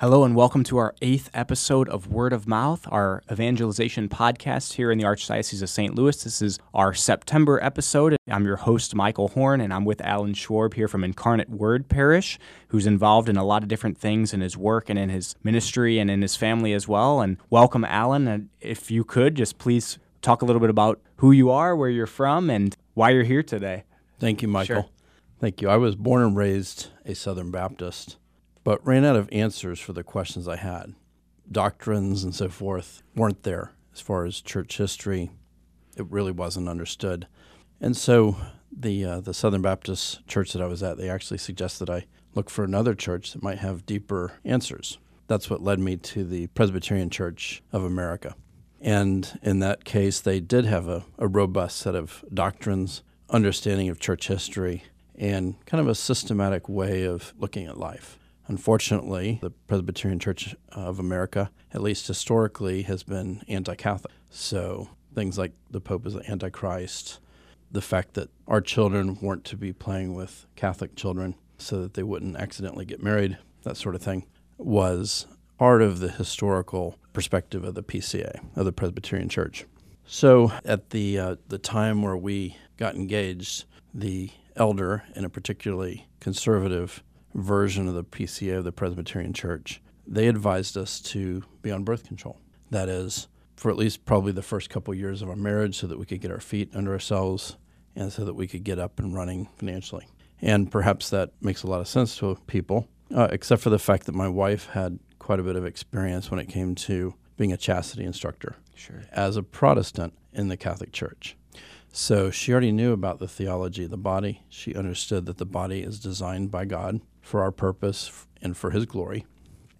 Hello, and welcome to our eighth episode of Word of Mouth, our evangelization podcast here in the Archdiocese of St. Louis. This is our September episode. I'm your host, Michael Horn, and I'm with Allan Schwarb here from Incarnate Word Parish, who's involved in a lot of different things in his work and in his ministry and in his family as well. And welcome, Allan. And if you could, just please talk a little bit about who you are, where you're from, and why you're here today. Thank you, Michael. Sure. Thank you. I was born and raised a Southern Baptist but ran out of answers for the questions I had. Doctrines and so forth weren't there as far as church history. It really wasn't understood. And so the uh, the Southern Baptist church that I was at, they actually suggested I look for another church that might have deeper answers. That's what led me to the Presbyterian Church of America. And in that case, they did have a, a robust set of doctrines, understanding of church history, and kind of a systematic way of looking at life. Unfortunately, the Presbyterian Church of America, at least historically, has been anti Catholic. So things like the Pope is the Antichrist, the fact that our children weren't to be playing with Catholic children so that they wouldn't accidentally get married, that sort of thing, was part of the historical perspective of the PCA, of the Presbyterian Church. So at the, uh, the time where we got engaged, the elder in a particularly conservative version of the PCA of the Presbyterian Church, they advised us to be on birth control. That is, for at least probably the first couple of years of our marriage, so that we could get our feet under ourselves and so that we could get up and running financially. And perhaps that makes a lot of sense to people, uh, except for the fact that my wife had quite a bit of experience when it came to being a chastity instructor sure. as a Protestant in the Catholic Church. So she already knew about the theology of the body. She understood that the body is designed by God for our purpose and for His glory.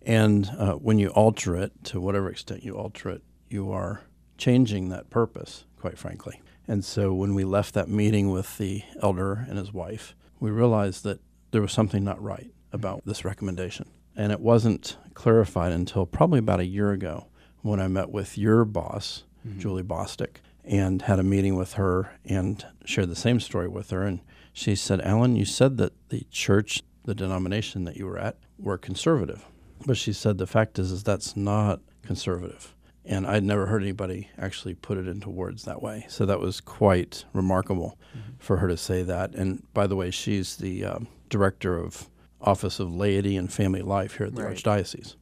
And uh, when you alter it, to whatever extent you alter it, you are changing that purpose, quite frankly. And so when we left that meeting with the elder and his wife, we realized that there was something not right about this recommendation. And it wasn't clarified until probably about a year ago when I met with your boss, mm-hmm. Julie Bostick, and had a meeting with her and shared the same story with her. And she said, Allan, you said that the church the denomination that you were at were conservative. But she said the fact is, is that's not conservative. And I'd never heard anybody actually put it into words that way. So that was quite remarkable mm-hmm. for her to say that. And by the way, she's the um, director of Office of Laity and Family Life here at the right. Archdiocese.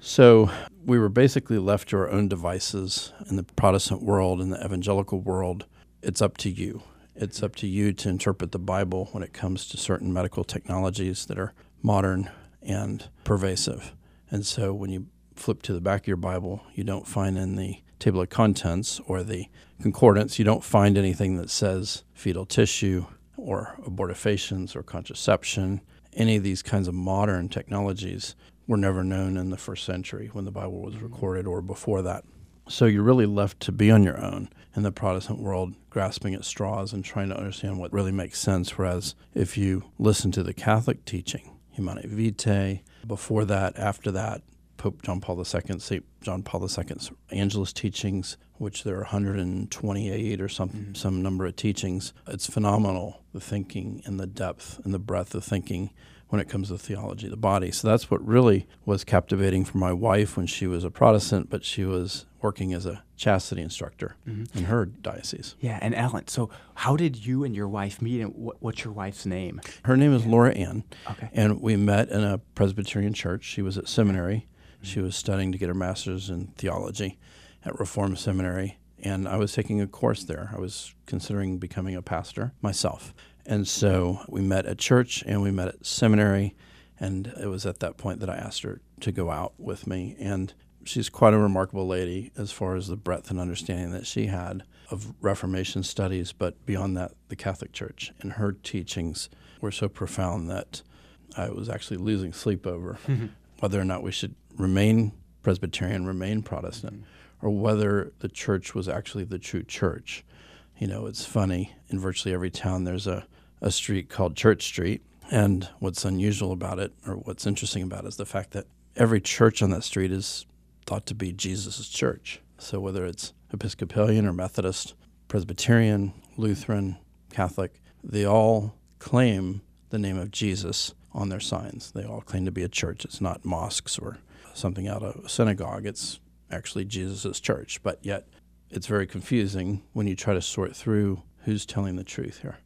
So we were basically left to our own devices in the Protestant world, in the evangelical world. It's up to you. It's up to you to interpret the Bible when it comes to certain medical technologies that are modern and pervasive. And so when you flip to the back of your Bible, you don't find in the table of contents or the concordance, you don't find anything that says fetal tissue or abortifacients or contraception. Any of these kinds of modern technologies were never known in the first century when the Bible was recorded or before that. So you're really left to be on your own in the Protestant world, grasping at straws and trying to understand what really makes sense. Whereas if you listen to the Catholic teaching, Humanae Vitae, before that, after that, Pope John Paul II, St. John Paul II's Angelus teachings, which there are 128 or some, mm-hmm. some number of teachings. It's phenomenal, the thinking and the depth and the breadth of thinking when it comes to theology of the body. So that's what really was captivating for my wife when she was a Protestant, but she was working as a chastity instructor mm-hmm. in her diocese. Yeah, and Allan, so how did you and your wife meet, and what's your wife's name? Her name is Laura Ann. Okay. And we met in a Presbyterian church. She was at seminary. Mm-hmm. She was studying to get her master's in theology at Reformed Seminary. And I was taking a course there. I was considering becoming a pastor myself. And so we met at church and we met at seminary. And it was at that point that I asked her to go out with me. And she's quite a remarkable lady as far as the breadth and understanding that she had of Reformation studies, but beyond that, the Catholic Church. And her teachings were so profound that I was actually losing sleep over whether or not we should remain Presbyterian, remain Protestant, mm-hmm. or whether the church was actually the true church. You know, it's funny, in virtually every town, there's a a street called Church Street. And what's unusual about it, or what's interesting about it, is the fact that every church on that street is thought to be Jesus' church. So whether it's Episcopalian or Methodist, Presbyterian, Lutheran, Catholic, they all claim the name of Jesus on their signs. They all claim to be a church. It's not mosques or something out of a synagogue. It's actually Jesus' church, but yet it's very confusing when you try to sort through who's telling the truth here.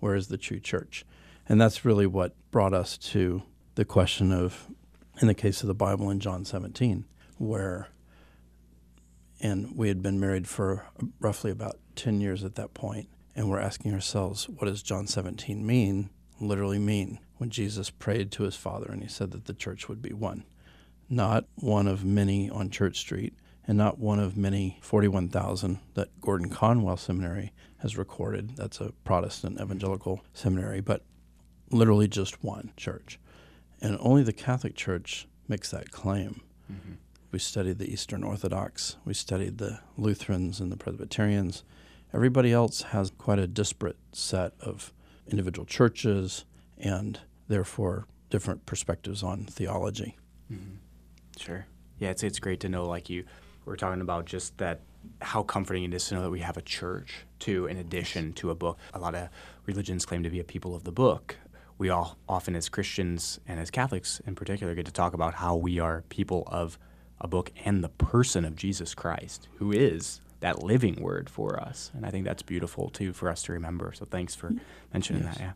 Where is the true church? And that's really what brought us to the question of, in the case of the Bible in John 17, where, and we had been married for roughly about 10 years at that point, and we're asking ourselves, what does John 17 mean, literally mean, when Jesus prayed to his Father and he said that the church would be one? Not one of many on Church Street, and not one of many 41,000 that Gordon Conwell Seminary has recorded. That's a Protestant evangelical seminary, but literally just one church. And only the Catholic Church makes that claim. Mm-hmm. We studied the Eastern Orthodox, we studied the Lutherans and the Presbyterians. Everybody else has quite a disparate set of individual churches and therefore different perspectives on theology. Mm-hmm. Sure. Yeah, it's, it's great to know, like you were talking about, just that how comforting it is to know that we have a church too, in addition to a book. A lot of religions claim to be a people of the book. We all often, as Christians and as Catholics in particular, get to talk about how we are people of a book and the person of Jesus Christ, who is that living word for us. And I think that's beautiful too for us to remember. So thanks for mentioning yes. that. Yeah.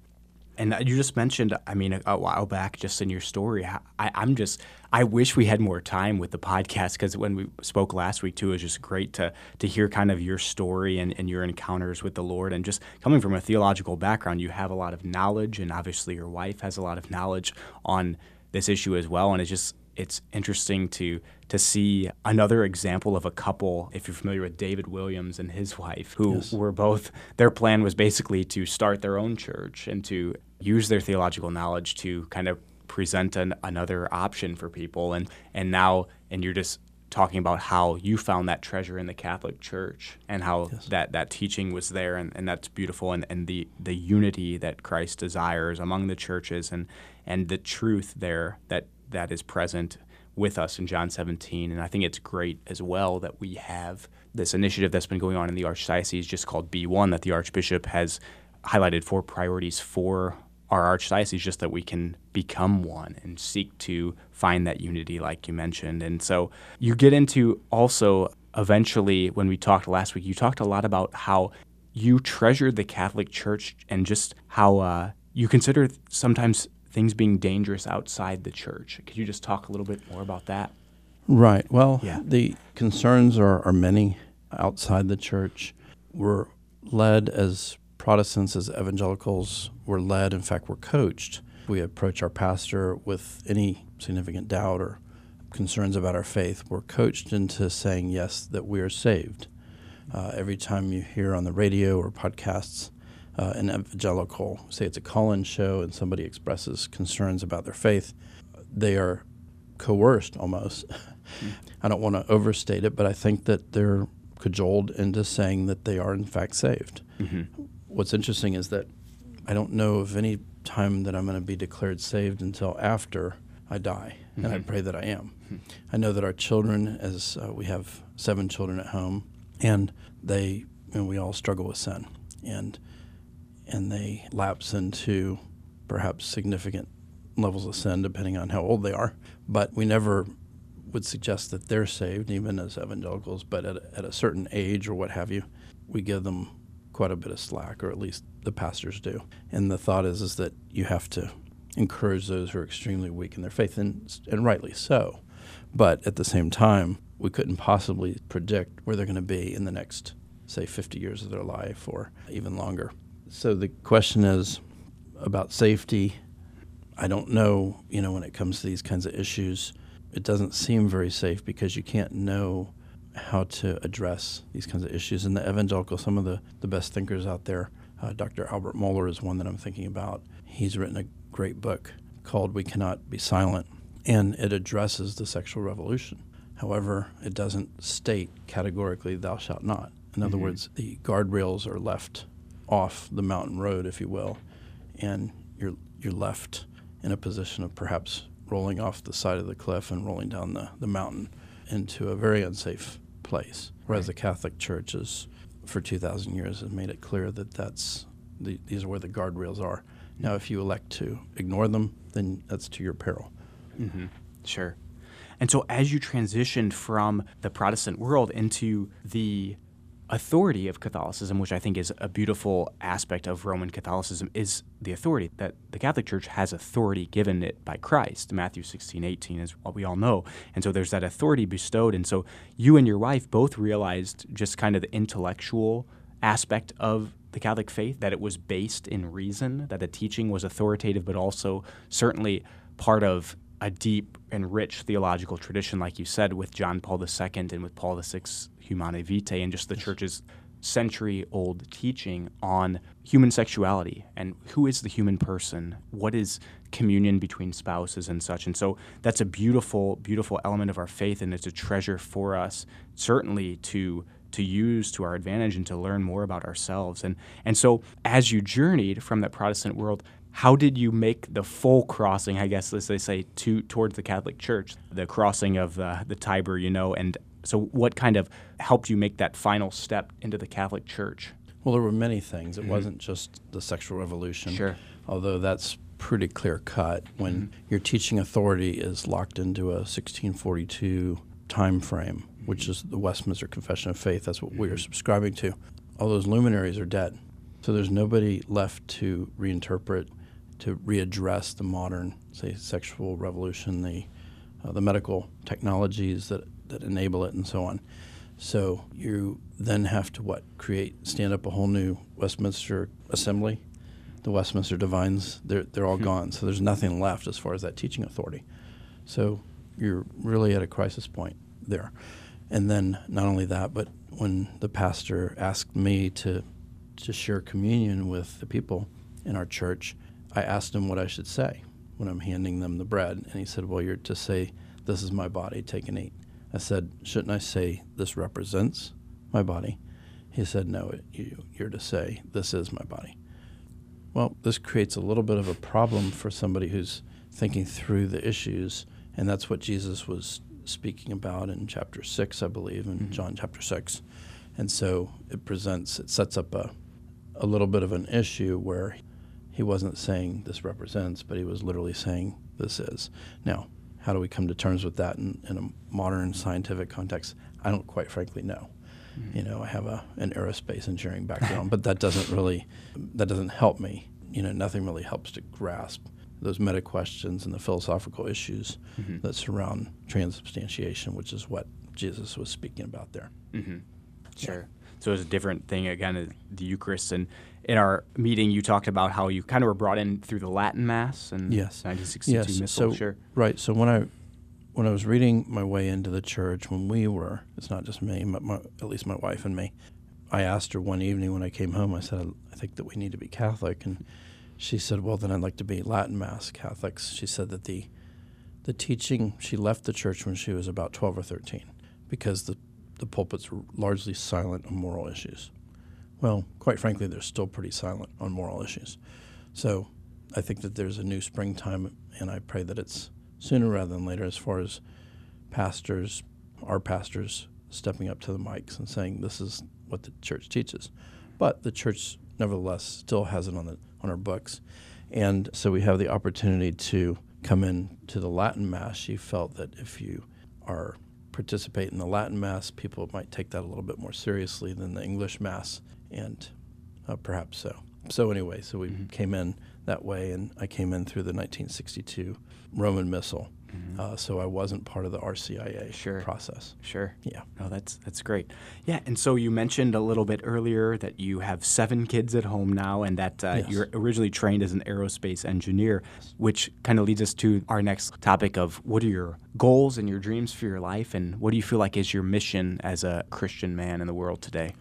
And you just mentioned, I mean, a, a while back, just in your story, I, am just, I wish we had more time with the podcast because when we spoke last week too, it was just great to to hear kind of your story and, and your encounters with the Lord. And just coming from a theological background, you have a lot of knowledge, and obviously your wife has a lot of knowledge on this issue as well. And it's just, it's interesting to to see another example of a couple if you're familiar with David Williams and his wife who yes. were both their plan was basically to start their own church and to use their theological knowledge to kind of present an, another option for people and and now and you're just talking about how you found that treasure in the Catholic Church and how yes. that, that teaching was there and, and that's beautiful and, and the, the unity that Christ desires among the churches and, and the truth there that that is present with us in John 17. And I think it's great as well that we have this initiative that's been going on in the Archdiocese just called B1 that the Archbishop has highlighted four priorities for our archdiocese just that we can become one and seek to find that unity like you mentioned and so you get into also eventually when we talked last week you talked a lot about how you treasured the catholic church and just how uh, you consider sometimes things being dangerous outside the church. Could you just talk a little bit more about that? Right. Well, yeah. the concerns are, are many outside the church. We're led as Protestants, as evangelicals, we're led, in fact, we're coached. We approach our pastor with any significant doubt or concerns about our faith. We're coached into saying, yes, that we are saved. Uh, every time you hear on the radio or podcasts uh, an evangelical, say it's a call-in show, and somebody expresses concerns about their faith, they are coerced almost. I don't want to overstate it, but I think that they're cajoled into saying that they are in fact saved. Mm-hmm. What's interesting is that I don't know of any time that I'm going to be declared saved until after I die, mm-hmm. and I mm-hmm. pray that I am. Mm-hmm. I know that our children, as uh, we have seven children at home, and they, and we all struggle with sin, and and they lapse into perhaps significant levels of sin depending on how old they are. But we never would suggest that they're saved, even as evangelicals, but at, at a certain age or what have you, we give them quite a bit of slack, or at least the pastors do. And the thought is, is that you have to encourage those who are extremely weak in their faith, and, and rightly so. But at the same time, we couldn't possibly predict where they're going to be in the next, say, 50 years of their life or even longer. So the question is about safety. I don't know, you know, when it comes to these kinds of issues, it doesn't seem very safe because you can't know how to address these kinds of issues. And the evangelical, some of the, the best thinkers out there, uh, Dr. Albert Mohler is one that I'm thinking about. He's written a great book called We Cannot Be Silent, and it addresses the sexual revolution. However, it doesn't state categorically, thou shalt not. In mm-hmm. other words, the guardrails are left off the mountain road, if you will, and you're you're left in a position of perhaps rolling off the side of the cliff and rolling down the, the mountain into a very unsafe place. Whereas right. the Catholic Church is, for 2,000 years, has made it clear that that's the, these are where the guardrails are. Now, if you elect to ignore them, then that's to your peril. Mm-hmm. Sure. And so, as you transitioned from the Protestant world into the authority of Catholicism, which I think is a beautiful aspect of Roman Catholicism, is the authority that the Catholic Church has authority given it by Christ. Matthew 16, 18 is what we all know. And so there's that authority bestowed. And so you and your wife both realized just kind of the intellectual aspect of the Catholic faith, that it was based in reason, that the teaching was authoritative, but also certainly part of a deep and rich theological tradition, like you said, with John Paul II and with Paul VI's Humanae Vitae, and just the church's century old teaching on human sexuality and who is the human person, what is communion between spouses and such. And so that's a beautiful, beautiful element of our faith, and it's a treasure for us, certainly to to use to our advantage and to learn more about ourselves. And and so as you journeyed from that Protestant world, how did you make the full crossing, I guess, as they say, to towards the Catholic Church, the crossing of uh, the Tiber, you know, and so what kind of helped you make that final step into the Catholic Church? Well, there were many things. It mm-hmm. wasn't just the sexual revolution, sure. although that's pretty clear cut. When mm-hmm. your teaching authority is locked into a 1642 time frame, which is the Westminster Confession of Faith, that's what we are mm-hmm. subscribing to. All those luminaries are dead. So there's nobody left to reinterpret to readdress the modern, say, sexual revolution, the uh, the medical technologies that that enable it, and so on. So you then have to what create stand up a whole new Westminster Assembly, the Westminster Divines. They're they're all hmm. gone. So there's nothing left as far as that teaching authority. So you're really at a crisis point there. And then not only that, but when the pastor asked me to to share communion with the people in our church, I asked him what I should say when I'm handing them the bread, and he said, "Well, you're to say, this is my body, take and eat." I said, "Shouldn't I say this represents my body?" He said, "No, you, you're to say this is my body." Well, this creates a little bit of a problem for somebody who's thinking through the issues, and that's what Jesus was speaking about in chapter six, I believe, in mm-hmm. John chapter six. And so it presents, it sets up a, a little bit of an issue where he wasn't saying this represents, but he was literally saying this is. Now, how do we come to terms with that in, in a modern scientific context? I don't quite frankly know. Mm-hmm. You know, I have a, an aerospace engineering background, but that doesn't really that doesn't help me. You know, nothing really helps to grasp those meta questions and the philosophical issues mm-hmm. that surround transubstantiation, which is what Jesus was speaking about there. Mm-hmm. Sure. Yeah. So it's a different thing again, the Eucharist and in our meeting, you talked about how you kind of were brought in through the Latin Mass and yes. 1962 yes. Missal. So, sure. Right. So when I when I was reading my way into the church, when we were, it's not just me, but my, at least my wife and me, I asked her one evening when I came home, I said, I think that we need to be Catholic. And she said, Well, then I'd like to be Latin Mass Catholics. She said that the the teaching, she left the church when she was about 12 or 13 because the, the pulpits were largely silent on moral issues well, quite frankly, they're still pretty silent on moral issues. So I think that there's a new springtime, and I pray that it's sooner rather than later as far as pastors, our pastors, stepping up to the mics and saying this is what the church teaches. But the church, nevertheless, still has it on, the, on our books. And so we have the opportunity to come in to the Latin Mass. She felt that if you are participate in the Latin Mass, people might take that a little bit more seriously than the English Mass and uh, perhaps so. So anyway, so we mm-hmm. came in that way, and I came in through the 1962 Roman Missal. Mm-hmm. Uh, so I wasn't part of the RCIA sure. process. Sure. Yeah. No, that's that's great. Yeah, and so you mentioned a little bit earlier that you have seven kids at home now, and that uh, yes. you're originally trained as an aerospace engineer, which kind of leads us to our next topic of what are your goals and your dreams for your life, and what do you feel like is your mission as a Christian man in the world today?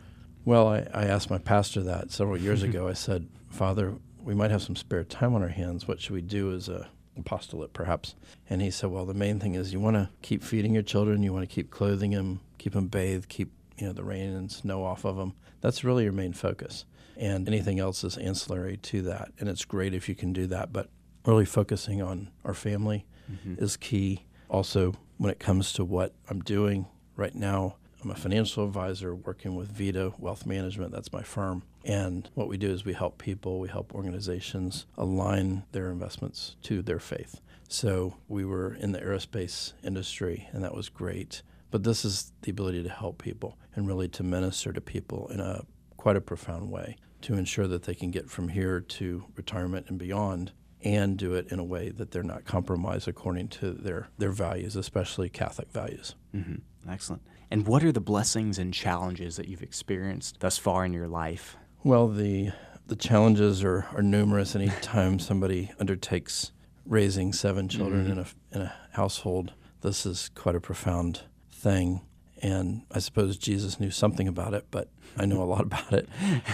Well, I, I asked my pastor that several years ago. I said, Father, we might have some spare time on our hands. What should we do as a apostolate, perhaps? And he said, Well, the main thing is you want to keep feeding your children, you want to keep clothing them, keep them bathed, keep you know the rain and snow off of them. That's really your main focus. And anything else is ancillary to that. And it's great if you can do that, but really focusing on our family mm-hmm. is key. Also, when it comes to what I'm doing right now, I'm a financial advisor working with Vita Wealth Management. That's my firm. And what we do is we help people, we help organizations align their investments to their faith. So we were in the aerospace industry, and that was great. But this is the ability to help people and really to minister to people in a quite a profound way to ensure that they can get from here to retirement and beyond and do it in a way that they're not compromised according to their, their values, especially Catholic values. Mm-hmm. Excellent. And what are the blessings and challenges that you've experienced thus far in your life? Well, the the challenges are, are numerous. Anytime somebody undertakes raising seven children mm-hmm. in a in a household, this is quite a profound thing. And I suppose Jesus knew something about it, but I know a lot about it,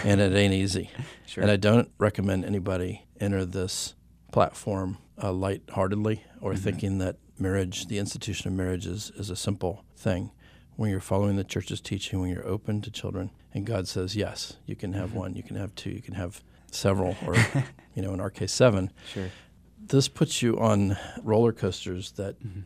and it ain't easy. Sure. And I don't recommend anybody enter this platform uh, lightheartedly or mm-hmm. thinking that marriage, the institution of marriage, is, is a simple thing. When you're following the church's teaching, when you're open to children, and God says, yes, you can have mm-hmm. one, you can have two, you can have several, or, you know, in our case, seven. Sure. This puts you on roller coasters that mm-hmm.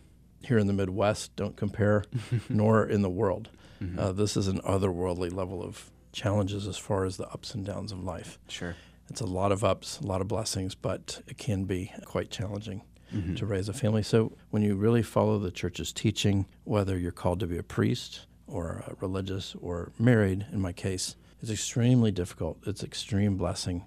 here in the Midwest don't compare, nor in the world. Mm-hmm. Uh, this is an otherworldly level of challenges as far as the ups and downs of life. Sure. It's a lot of ups, a lot of blessings, but it can be quite challenging mm-hmm. to raise a family. So when you really follow the church's teaching, whether you're called to be a priest or a religious or married, in my case, it's extremely difficult. It's extreme blessing.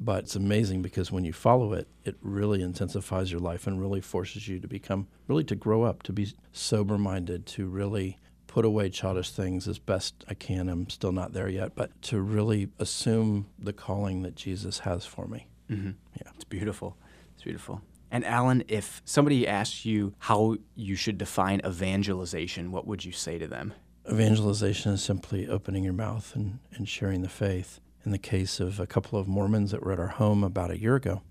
But it's amazing because when you follow it, it really intensifies your life and really forces you to become, really to grow up, to be sober minded, to really put away childish things as best I can. I'm still not there yet, but to really assume the calling that Jesus has for me. Mm-hmm. Yeah, it's beautiful. It's beautiful. And Allan, if somebody asks you how you should define evangelization, what would you say to them? Evangelization is simply opening your mouth and, and sharing the faith. In the case of a couple of Mormons that were at our home about a year ago,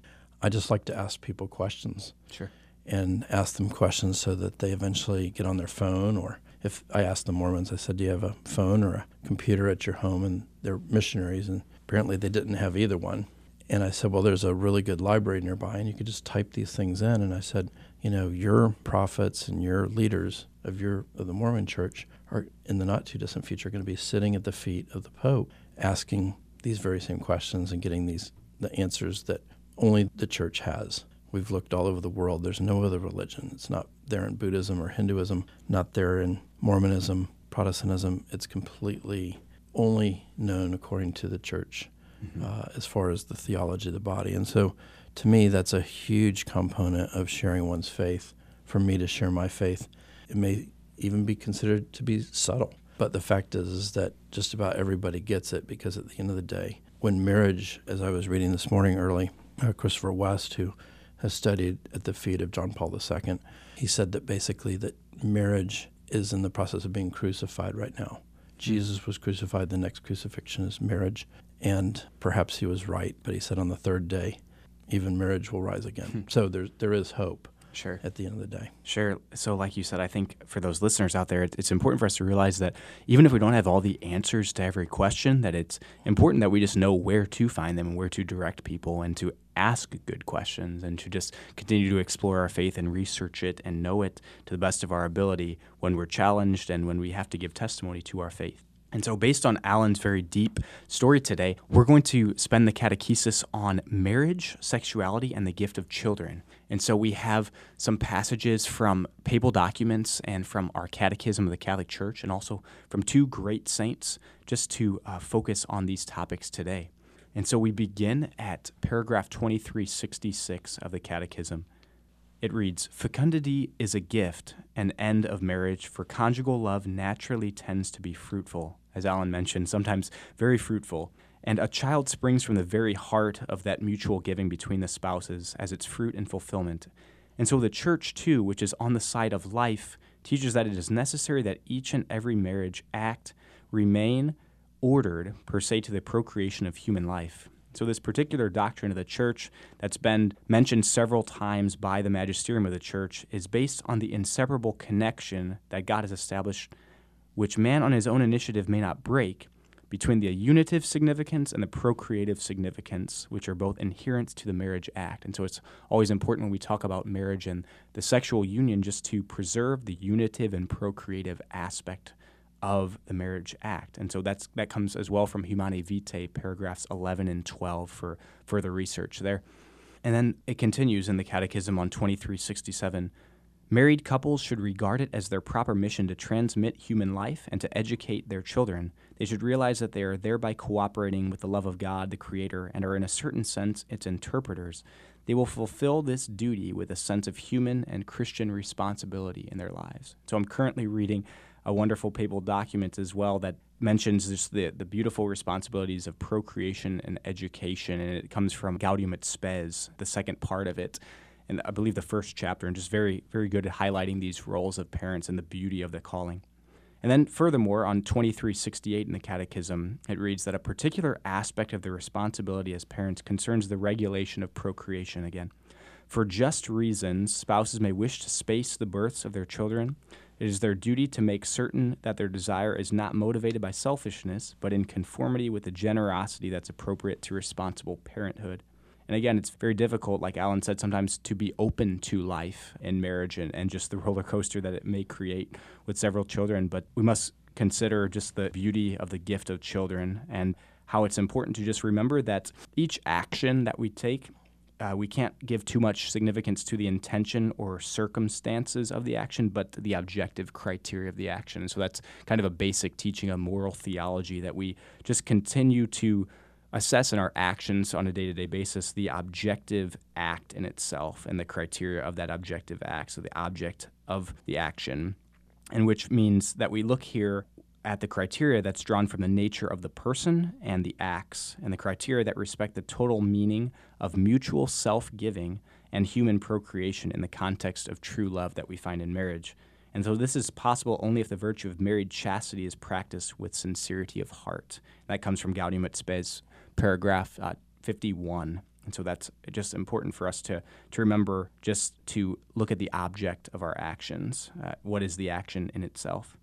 I just like to ask people questions. Sure. And ask them questions so that they eventually get on their phone or if I asked the Mormons, I said, "Do you have a phone or a computer at your home?" And they're missionaries, and apparently they didn't have either one. And I said, "Well, there's a really good library nearby, and you could just type these things in." And I said, "You know, your prophets and your leaders of your of the Mormon Church are in the not too distant future going to be sitting at the feet of the Pope, asking these very same questions and getting these the answers that only the church has." We've looked all over the world. There's no other religion. It's not there in Buddhism or Hinduism, not there in Mormonism, Protestantism. It's completely only known according to the church mm-hmm. uh, as far as the theology of the body. And so to me, that's a huge component of sharing one's faith. For me to share my faith, it may even be considered to be subtle. But the fact is, is that just about everybody gets it because at the end of the day, when marriage, as I was reading this morning early, uh, Christopher West, who has studied at the feet of John Paul II. He said that basically that marriage is in the process of being crucified right now. Jesus was crucified. The next crucifixion is marriage. And perhaps he was right, but he said on the third day, even marriage will rise again. Hmm. so there's, there is hope. Sure. At the end of the day. Sure. So, like you said, I think for those listeners out there, it's important for us to realize that even if we don't have all the answers to every question, that it's important that we just know where to find them and where to direct people and to ask good questions and to just continue to explore our faith and research it and know it to the best of our ability when we're challenged and when we have to give testimony to our faith. And so, based on Allan's very deep story today, we're going to spend the catechesis on marriage, sexuality, and the gift of children. And so, we have some passages from papal documents and from our Catechism of the Catholic Church, and also from two great saints, just to uh, focus on these topics today. And so, we begin at paragraph 2366 of the Catechism. It reads Fecundity is a gift, an end of marriage, for conjugal love naturally tends to be fruitful, as Allan mentioned, sometimes very fruitful. And a child springs from the very heart of that mutual giving between the spouses as its fruit and fulfillment. And so the church, too, which is on the side of life, teaches that it is necessary that each and every marriage act, remain ordered, per se, to the procreation of human life. So, this particular doctrine of the church that's been mentioned several times by the magisterium of the church is based on the inseparable connection that God has established, which man on his own initiative may not break, between the unitive significance and the procreative significance, which are both inherent to the marriage act. And so it's always important when we talk about marriage and the sexual union just to preserve the unitive and procreative aspect of the Marriage Act. And so that's that comes as well from Humanae Vitae, paragraphs 11 and 12 for further research there. And then it continues in the Catechism on 2367 Married couples should regard it as their proper mission to transmit human life and to educate their children. They should realize that they are thereby cooperating with the love of God, the Creator, and are in a certain sense its interpreters. They will fulfill this duty with a sense of human and Christian responsibility in their lives. So I'm currently reading a wonderful papal document as well that mentions just the, the beautiful responsibilities of procreation and education, and it comes from Gaudium et Spes, the second part of it and I believe the first chapter, and just very, very good at highlighting these roles of parents and the beauty of the calling. And then, furthermore, on 2368 in the Catechism, it reads that a particular aspect of the responsibility as parents concerns the regulation of procreation again. For just reasons, spouses may wish to space the births of their children. It is their duty to make certain that their desire is not motivated by selfishness, but in conformity with the generosity that's appropriate to responsible parenthood. And again, it's very difficult, like Allan said, sometimes to be open to life and marriage and, and just the roller coaster that it may create with several children. But we must consider just the beauty of the gift of children and how it's important to just remember that each action that we take, uh, we can't give too much significance to the intention or circumstances of the action, but the objective criteria of the action. And so that's kind of a basic teaching of moral theology that we just continue to assess in our actions on a day to day basis the objective act in itself and the criteria of that objective act, so the object of the action, and which means that we look here at the criteria that's drawn from the nature of the person and the acts, and the criteria that respect the total meaning of mutual self giving and human procreation in the context of true love that we find in marriage. And so this is possible only if the virtue of married chastity is practiced with sincerity of heart. That comes from Gaudium et Spes, paragraph uh, 51. And so that's just important for us to, to remember just to look at the object of our actions. Uh, what is the action in itself?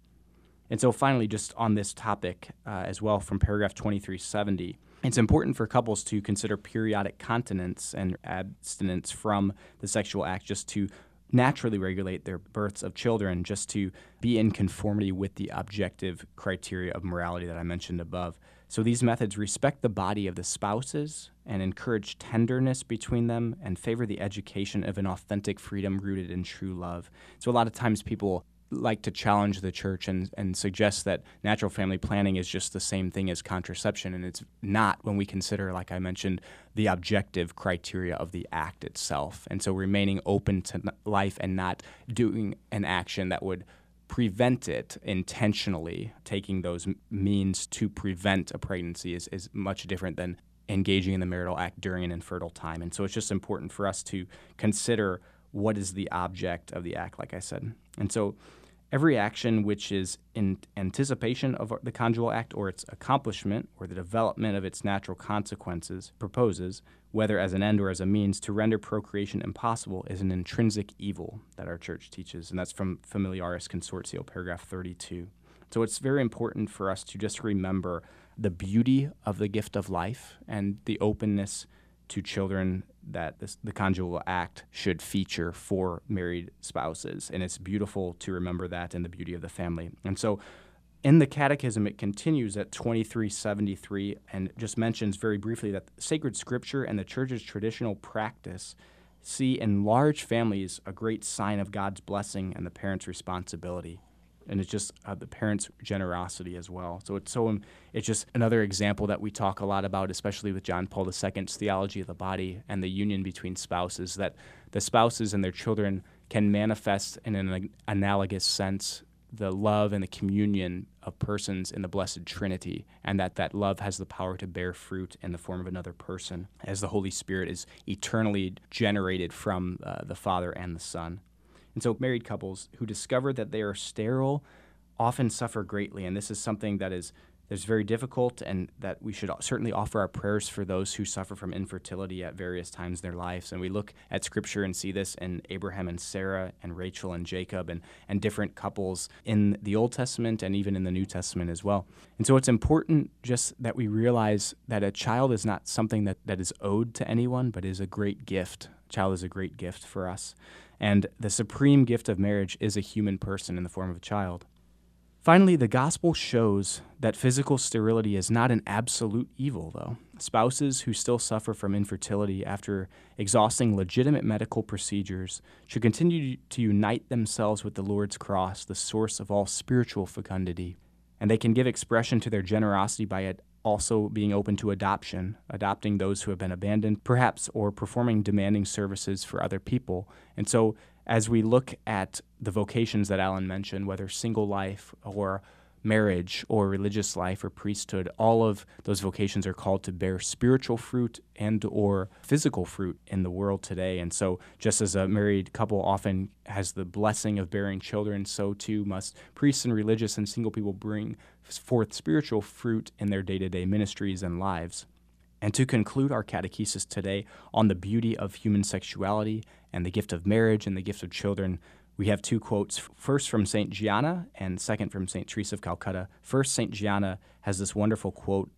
And so, finally, just on this topic uh, as well, from paragraph 2370, it's important for couples to consider periodic continence and abstinence from the sexual act just to naturally regulate their births of children, just to be in conformity with the objective criteria of morality that I mentioned above. So these methods respect the body of the spouses and encourage tenderness between them and favor the education of an authentic freedom rooted in true love. So a lot of times people like to challenge the church and, and suggest that natural family planning is just the same thing as contraception, and it's not when we consider, like I mentioned, the objective criteria of the act itself. And so remaining open to life and not doing an action that would prevent it intentionally, taking those means to prevent a pregnancy is, is much different than engaging in the marital act during an infertile time. And so it's just important for us to consider what is the object of the act, like I said. And so every action which is in anticipation of the conjugal act or its accomplishment or the development of its natural consequences proposes whether as an end or as a means, to render procreation impossible is an intrinsic evil that our church teaches. And that's from Familiaris Consortio, paragraph 32. So it's very important for us to just remember the beauty of the gift of life and the openness to children that this, the conjugal act should feature for married spouses. And it's beautiful to remember that and the beauty of the family. And so in the Catechism, it continues at 2373 and just mentions very briefly that sacred scripture and the church's traditional practice see in large families a great sign of God's blessing and the parents' responsibility. And it's just uh, the parents' generosity as well. So it's so it's just another example that we talk a lot about, especially with John Paul II's theology of the body and the union between spouses. That the spouses and their children can manifest in an analogous sense the love and the communion of persons in the blessed trinity and that that love has the power to bear fruit in the form of another person as the holy spirit is eternally generated from uh, the father and the son and so married couples who discover that they are sterile often suffer greatly and this is something that is is very difficult, and that we should certainly offer our prayers for those who suffer from infertility at various times in their lives. And we look at Scripture and see this in Abraham and Sarah, and Rachel and Jacob, and, and different couples in the Old Testament and even in the New Testament as well. And so it's important just that we realize that a child is not something that, that is owed to anyone, but is a great gift. A child is a great gift for us. And the supreme gift of marriage is a human person in the form of a child. Finally, the gospel shows that physical sterility is not an absolute evil, though. Spouses who still suffer from infertility after exhausting legitimate medical procedures should continue to unite themselves with the Lord's cross, the source of all spiritual fecundity. And they can give expression to their generosity by also being open to adoption, adopting those who have been abandoned, perhaps, or performing demanding services for other people. And so as we look at the vocations that Allan mentioned, whether single life or marriage or religious life or priesthood all of those vocations are called to bear spiritual fruit and or physical fruit in the world today. And so just as a married couple often has the blessing of bearing children so too must priests and religious and single people bring forth spiritual fruit in their day-to-day ministries and lives. And to conclude our catechesis today on the beauty of human sexuality and the gift of marriage and the gift of children, we have two quotes first from St. Gianna and second from St. Teresa of Calcutta. First, St. Gianna has this wonderful quote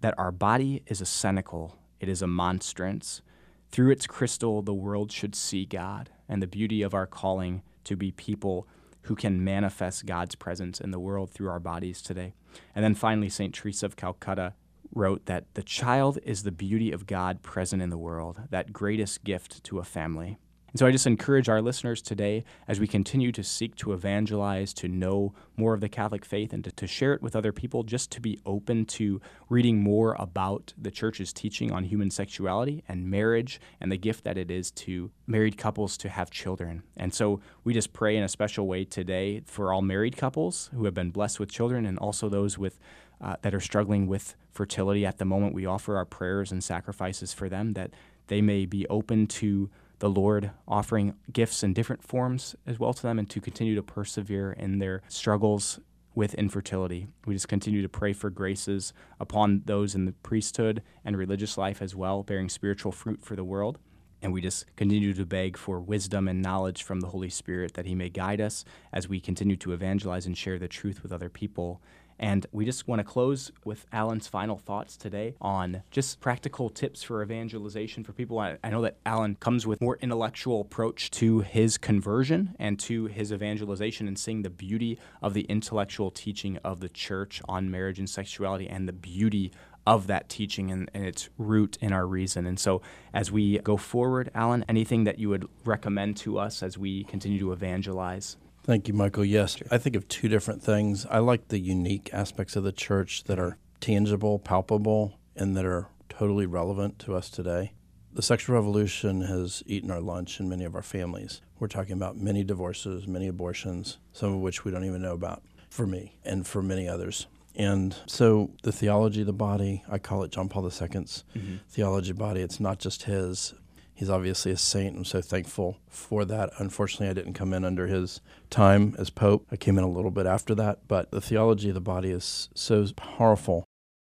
that our body is a cenacle, it is a monstrance. Through its crystal, the world should see God and the beauty of our calling to be people who can manifest God's presence in the world through our bodies today. And then finally, St. Teresa of Calcutta wrote that the child is the beauty of God present in the world, that greatest gift to a family. And so I just encourage our listeners today as we continue to seek to evangelize, to know more of the Catholic faith, and to, to, share it with other people, just to be open to reading more about the church's teaching on human sexuality and marriage and the gift that it is to married couples to have children. And so we just pray in a special way today for all married couples who have been blessed with children and also those with uh, that are struggling with fertility at the moment. We offer our prayers and sacrifices for them that they may be open to the Lord offering gifts in different forms as well to them and to continue to persevere in their struggles with infertility. We just continue to pray for graces upon those in the priesthood and religious life as well, bearing spiritual fruit for the world. And we just continue to beg for wisdom and knowledge from the Holy Spirit that He may guide us as we continue to evangelize and share the truth with other people and we just want to close with Allan's final thoughts today on just practical tips for evangelization for people. I, know that Allan comes with more intellectual approach to his conversion and to his evangelization and seeing the beauty of the intellectual teaching of the church on marriage and sexuality and the beauty of that teaching and, and, its root in our reason. And so, as we go forward, Allan, anything that you would recommend to us as we continue to evangelize? Thank you, Michael. Yes, I think of two different things. I like the unique aspects of the church that are tangible, palpable, and that are totally relevant to us today. The sexual revolution has eaten our lunch in many of our families. We're talking about many divorces, many abortions, some of which we don't even know about for me and for many others. And so the theology of the body, I call it John Paul II's mm-hmm. theology body. It's not just his, He's obviously a saint. I'm so thankful for that. Unfortunately, I didn't come in under his time as Pope. I came in a little bit after that, but the theology of the body is so powerful.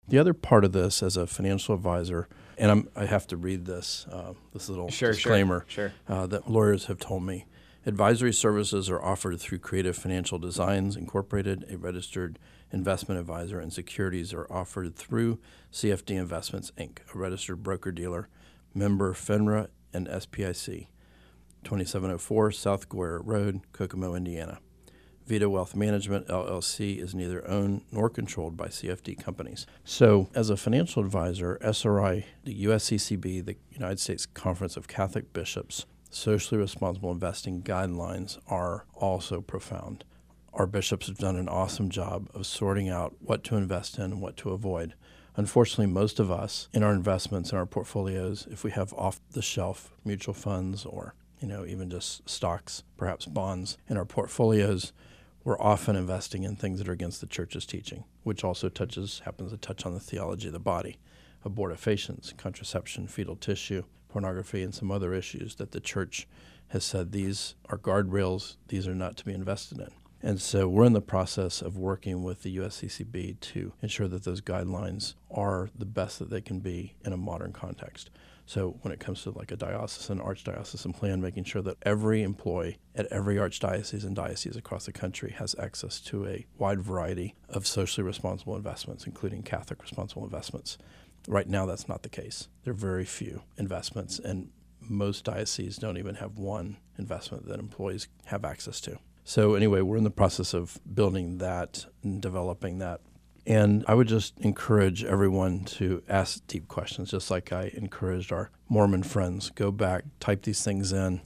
The other part of this, as a financial advisor, and I'm, i have to read this uh, this little sure, disclaimer sure, sure. Uh, that lawyers have told me. Advisory services are offered through Creative Financial Designs Incorporated, a registered investment advisor, and securities are offered through CFD Investments Inc., a registered broker dealer member FINRA and SIPC, 2704 South Goyer Road, Kokomo, Indiana. Vita Wealth Management LLC is neither owned nor controlled by CFD companies. So, as a financial advisor, SRI, the USCCB, the United States Conference of Catholic Bishops, socially responsible investing guidelines are also profound. Our bishops have done an awesome job of sorting out what to invest in and what to avoid. Unfortunately, most of us in our investments in our portfolios, if we have off the shelf mutual funds or you know even just stocks, perhaps bonds in our portfolios, we're often investing in things that are against the church's teaching, which also touches happens to touch on the theology of the body, abortifacients, contraception, fetal tissue, pornography, and some other issues that the church has said these are guardrails, these are not to be invested in. And so we're in the process of working with the USCCB to ensure that those guidelines are the best that they can be in a modern context. So when it comes to like a diocesan, archdiocesan plan, making sure that every employee at every archdiocese and diocese across the country has access to a wide variety of socially responsible investments, including Catholic responsible investments. Right now, that's not the case. There are very few investments, and most dioceses don't even have one investment that employees have access to. So, anyway, we're in the process of building that and developing that. And I would just encourage everyone to ask deep questions, just like I encouraged our Mormon friends. Go back, type these things in,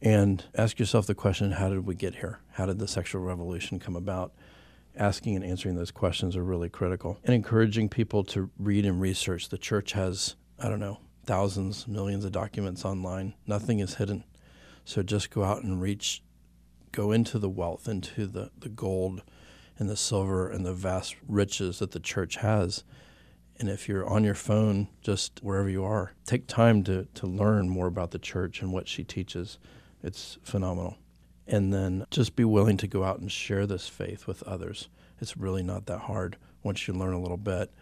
and ask yourself the question how did we get here? How did the sexual revolution come about? Asking and answering those questions are really critical. And encouraging people to read and research. The church has, I don't know, thousands, millions of documents online. Nothing is hidden. So just go out and reach, go into the wealth, into the, the gold and the silver and the vast riches that the church has. And if you're on your phone, just wherever you are, take time to, to learn more about the church and what she teaches. It's phenomenal. And then just be willing to go out and share this faith with others. It's really not that hard once you learn a little bit.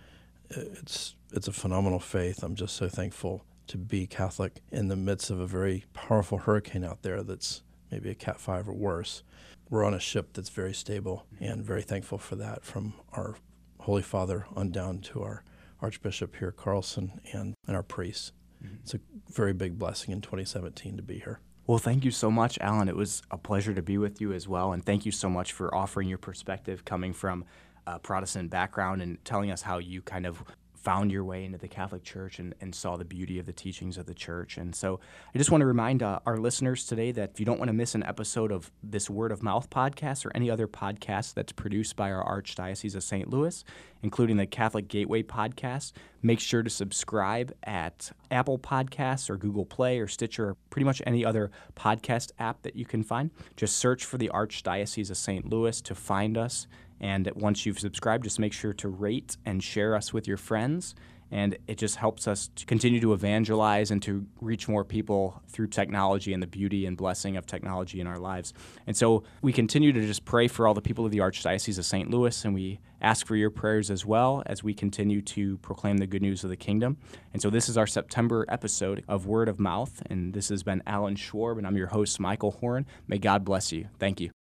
It's, it's a phenomenal faith. I'm just so thankful to be Catholic in the midst of a very powerful hurricane out there that's maybe a Cat 5 or worse. We're on a ship that's very stable and very thankful for that from our Holy Father on down to our Archbishop here, Carlson, and, and our priests. Mm-hmm. It's a very big blessing in 2017 to be here. Well, thank you so much, Allan. It was a pleasure to be with you as well. And thank you so much for offering your perspective coming from a Protestant background and telling us how you kind of found your way into the Catholic Church and, and saw the beauty of the teachings of the Church. And so I just want to remind uh, our listeners today that if you don't want to miss an episode of this Word of Mouth podcast or any other podcast that's produced by our Archdiocese of St. Louis, including the Catholic Gateway podcast, make sure to subscribe at Apple Podcasts or Google Play or Stitcher or pretty much any other podcast app that you can find. Just search for the Archdiocese of St. Louis to find us and once you've subscribed, just make sure to rate and share us with your friends. And it just helps us to continue to evangelize and to reach more people through technology and the beauty and blessing of technology in our lives. And so we continue to just pray for all the people of the Archdiocese of St. Louis, and we ask for your prayers as well as we continue to proclaim the good news of the kingdom. And so this is our September episode of Word of Mouth, and this has been Allan Schwarb, and I'm your host, Michael Horn. May God bless you. Thank you.